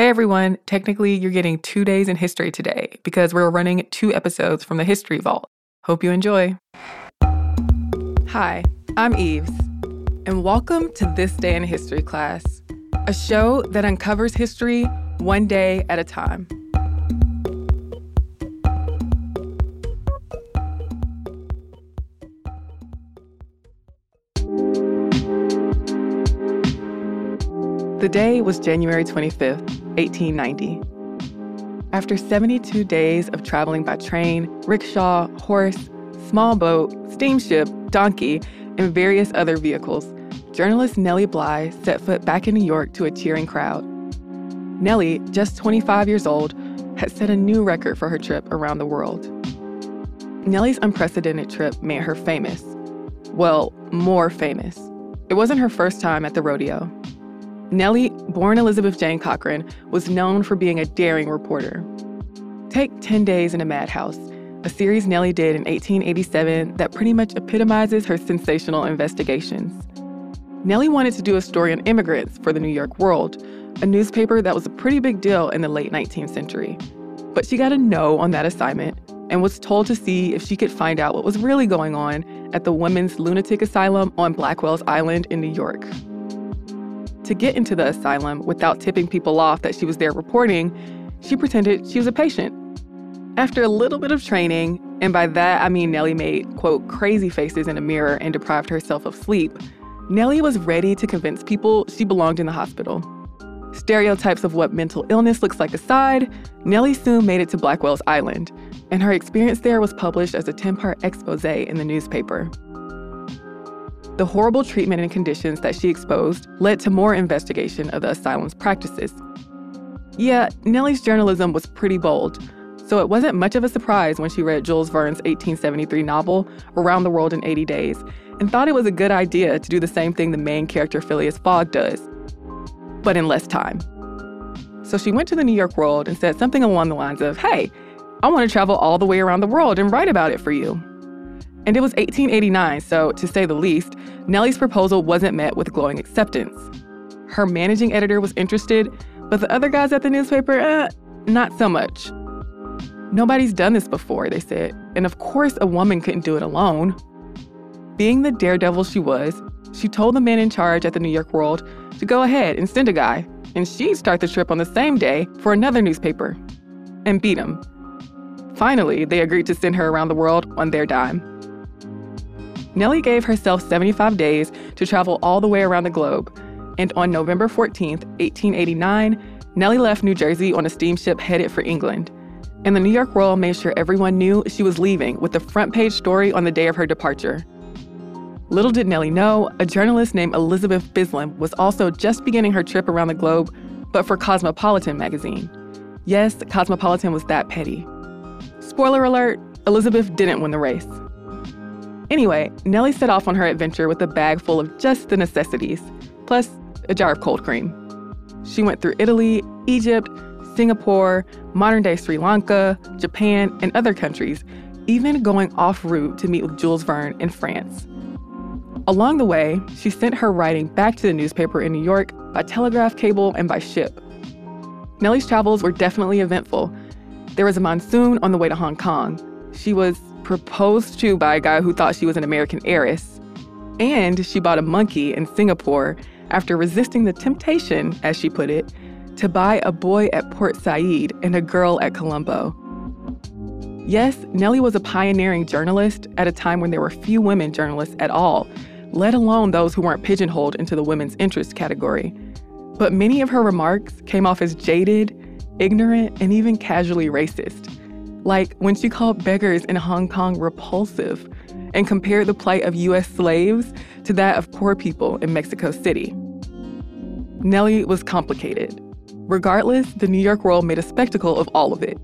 Hey everyone, technically you're getting two days in history today because we're running two episodes from the History Vault. Hope you enjoy. Hi, I'm Eves, and welcome to This Day in History class, a show that uncovers history one day at a time. The day was January 25th, 1890. After 72 days of traveling by train, rickshaw, horse, small boat, steamship, donkey, and various other vehicles, journalist Nellie Bly set foot back in New York to a cheering crowd. Nellie, just 25 years old, had set a new record for her trip around the world. Nellie's unprecedented trip made her famous. Well, more famous. It wasn't her first time at the rodeo. Nellie, born Elizabeth Jane Cochran, was known for being a daring reporter. Take 10 Days in a Madhouse, a series Nellie did in 1887 that pretty much epitomizes her sensational investigations. Nellie wanted to do a story on immigrants for the New York World, a newspaper that was a pretty big deal in the late 19th century. But she got a no on that assignment and was told to see if she could find out what was really going on at the Women's Lunatic Asylum on Blackwell's Island in New York to get into the asylum without tipping people off that she was there reporting, she pretended she was a patient. After a little bit of training, and by that I mean Nellie made, quote, crazy faces in a mirror and deprived herself of sleep, Nellie was ready to convince people she belonged in the hospital. Stereotypes of what mental illness looks like aside, Nellie soon made it to Blackwell's Island, and her experience there was published as a 10 part expose in the newspaper. The horrible treatment and conditions that she exposed led to more investigation of the asylum's practices. Yeah, Nellie's journalism was pretty bold, so it wasn't much of a surprise when she read Jules Verne's 1873 novel, Around the World in 80 Days, and thought it was a good idea to do the same thing the main character Phileas Fogg does, but in less time. So she went to the New York World and said something along the lines of, Hey, I want to travel all the way around the world and write about it for you. And it was 1889, so to say the least, Nellie's proposal wasn't met with glowing acceptance. Her managing editor was interested, but the other guys at the newspaper, eh, not so much. Nobody's done this before, they said, and of course a woman couldn't do it alone. Being the daredevil she was, she told the man in charge at the New York World to go ahead and send a guy, and she'd start the trip on the same day for another newspaper and beat him. Finally, they agreed to send her around the world on their dime. Nellie gave herself 75 days to travel all the way around the globe. And on November 14, 1889, Nellie left New Jersey on a steamship headed for England. And the New York World made sure everyone knew she was leaving with the front page story on the day of her departure. Little did Nellie know, a journalist named Elizabeth Bisland was also just beginning her trip around the globe, but for Cosmopolitan magazine. Yes, Cosmopolitan was that petty. Spoiler alert Elizabeth didn't win the race. Anyway, Nellie set off on her adventure with a bag full of just the necessities, plus a jar of cold cream. She went through Italy, Egypt, Singapore, modern day Sri Lanka, Japan, and other countries, even going off route to meet with Jules Verne in France. Along the way, she sent her writing back to the newspaper in New York by telegraph cable and by ship. Nellie's travels were definitely eventful. There was a monsoon on the way to Hong Kong. She was proposed to by a guy who thought she was an American heiress. And she bought a monkey in Singapore after resisting the temptation, as she put it, to buy a boy at Port Said and a girl at Colombo. Yes, Nellie was a pioneering journalist at a time when there were few women journalists at all, let alone those who weren't pigeonholed into the women's interest category. But many of her remarks came off as jaded, ignorant, and even casually racist like when she called beggars in Hong Kong repulsive and compared the plight of US slaves to that of poor people in Mexico City. Nellie was complicated. Regardless, the New York World made a spectacle of all of it.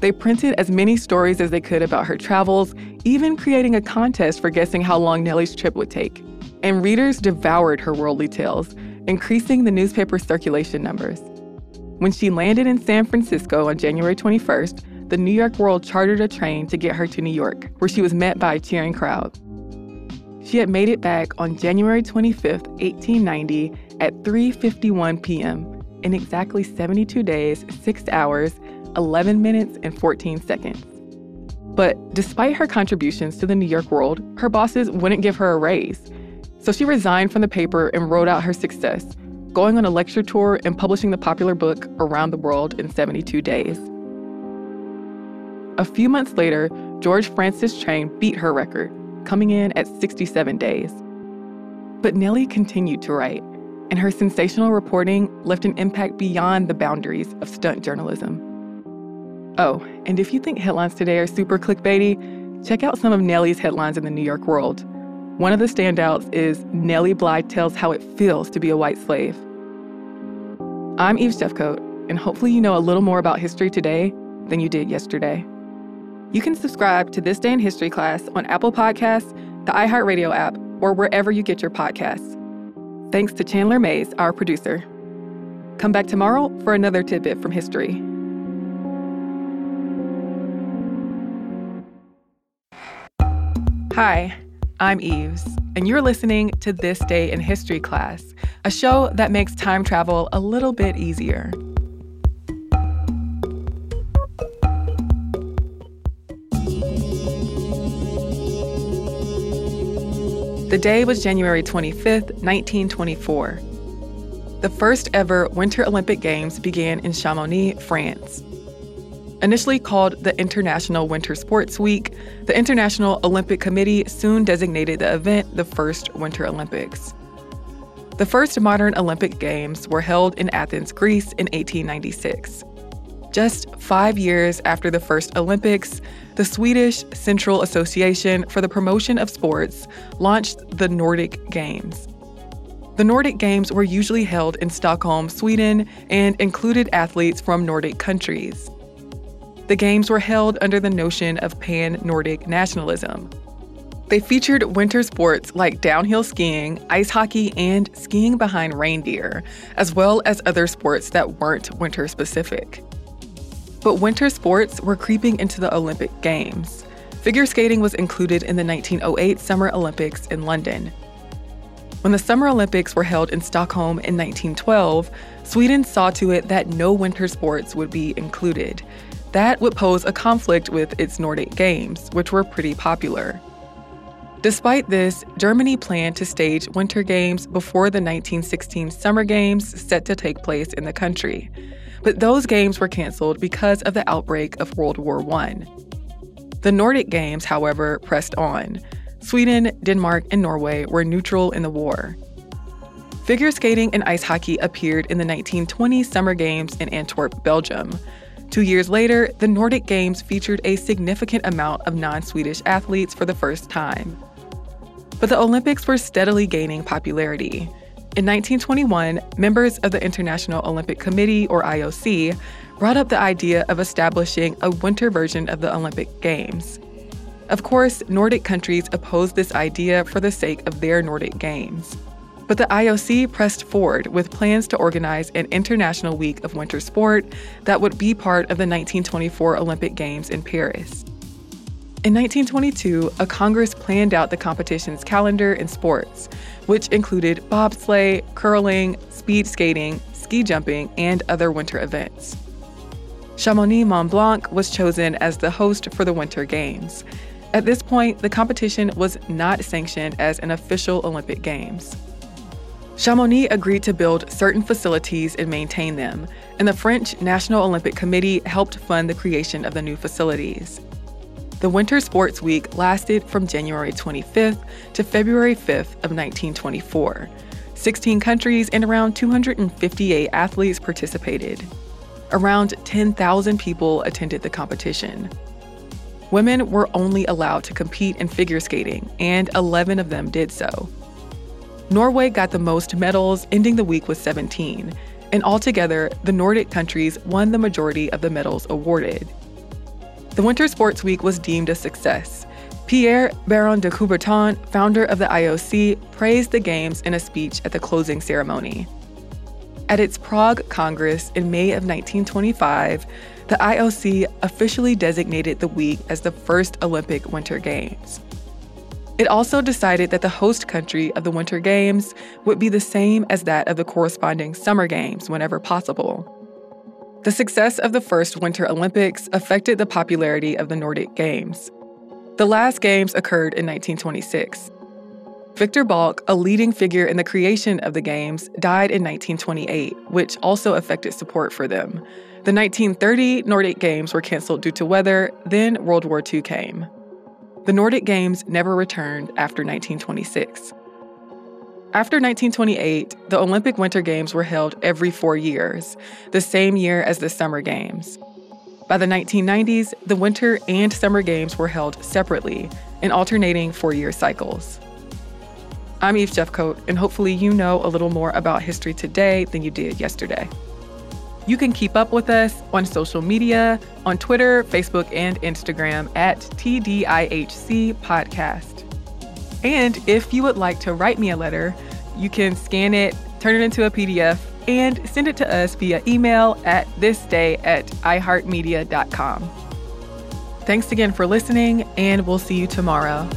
They printed as many stories as they could about her travels, even creating a contest for guessing how long Nellie's trip would take. And readers devoured her worldly tales, increasing the newspaper's circulation numbers. When she landed in San Francisco on January 21st, the New York World chartered a train to get her to New York, where she was met by a cheering crowd. She had made it back on January 25, 1890 at 3:51 p.m. in exactly 72 days, 6 hours, 11 minutes, and 14 seconds. But despite her contributions to the New York World, her bosses wouldn't give her a raise. So she resigned from the paper and wrote out her success, going on a lecture tour and publishing the popular book Around the World in 72 Days. A few months later, George Francis Train beat her record, coming in at 67 days. But Nellie continued to write, and her sensational reporting left an impact beyond the boundaries of stunt journalism. Oh, and if you think headlines today are super clickbaity, check out some of Nellie's headlines in the New York World. One of the standouts is Nellie Bly tells how it feels to be a white slave. I'm Eve Jeffcoat, and hopefully you know a little more about history today than you did yesterday. You can subscribe to This Day in History class on Apple Podcasts, the iHeartRadio app, or wherever you get your podcasts. Thanks to Chandler Mays, our producer. Come back tomorrow for another tidbit from history. Hi, I'm Eves, and you're listening to This Day in History class, a show that makes time travel a little bit easier. The day was January 25th, 1924. The first ever Winter Olympic Games began in Chamonix, France. Initially called the International Winter Sports Week, the International Olympic Committee soon designated the event the first Winter Olympics. The first modern Olympic Games were held in Athens, Greece in 1896. Just five years after the first Olympics, the Swedish Central Association for the Promotion of Sports launched the Nordic Games. The Nordic Games were usually held in Stockholm, Sweden, and included athletes from Nordic countries. The Games were held under the notion of pan Nordic nationalism. They featured winter sports like downhill skiing, ice hockey, and skiing behind reindeer, as well as other sports that weren't winter specific. But winter sports were creeping into the Olympic Games. Figure skating was included in the 1908 Summer Olympics in London. When the Summer Olympics were held in Stockholm in 1912, Sweden saw to it that no winter sports would be included, that would pose a conflict with its Nordic Games, which were pretty popular. Despite this, Germany planned to stage Winter Games before the 1916 Summer Games set to take place in the country. But those games were canceled because of the outbreak of World War I. The Nordic Games, however, pressed on. Sweden, Denmark, and Norway were neutral in the war. Figure skating and ice hockey appeared in the 1920 Summer Games in Antwerp, Belgium. Two years later, the Nordic Games featured a significant amount of non Swedish athletes for the first time. But the Olympics were steadily gaining popularity. In 1921, members of the International Olympic Committee, or IOC, brought up the idea of establishing a winter version of the Olympic Games. Of course, Nordic countries opposed this idea for the sake of their Nordic Games. But the IOC pressed forward with plans to organize an international week of winter sport that would be part of the 1924 Olympic Games in Paris. In 1922, a Congress planned out the competition's calendar in sports, which included bobsleigh, curling, speed skating, ski jumping, and other winter events. Chamonix Mont Blanc was chosen as the host for the Winter Games. At this point, the competition was not sanctioned as an official Olympic Games. Chamonix agreed to build certain facilities and maintain them, and the French National Olympic Committee helped fund the creation of the new facilities. The Winter Sports Week lasted from January 25th to February 5th of 1924. 16 countries and around 258 athletes participated. Around 10,000 people attended the competition. Women were only allowed to compete in figure skating, and 11 of them did so. Norway got the most medals, ending the week with 17. And altogether, the Nordic countries won the majority of the medals awarded. The Winter Sports Week was deemed a success. Pierre Baron de Coubertin, founder of the IOC, praised the Games in a speech at the closing ceremony. At its Prague Congress in May of 1925, the IOC officially designated the week as the first Olympic Winter Games. It also decided that the host country of the Winter Games would be the same as that of the corresponding Summer Games whenever possible. The success of the first Winter Olympics affected the popularity of the Nordic Games. The last Games occurred in 1926. Viktor Balck, a leading figure in the creation of the Games, died in 1928, which also affected support for them. The 1930 Nordic Games were canceled due to weather, then World War II came. The Nordic Games never returned after 1926. After 1928, the Olympic Winter Games were held every four years, the same year as the Summer Games. By the 1990s, the Winter and Summer Games were held separately in alternating four year cycles. I'm Eve Jeffcoat, and hopefully, you know a little more about history today than you did yesterday. You can keep up with us on social media on Twitter, Facebook, and Instagram at TDIHC Podcast. And if you would like to write me a letter, you can scan it, turn it into a PDF, and send it to us via email at thisday at iheartmedia.com. Thanks again for listening, and we'll see you tomorrow.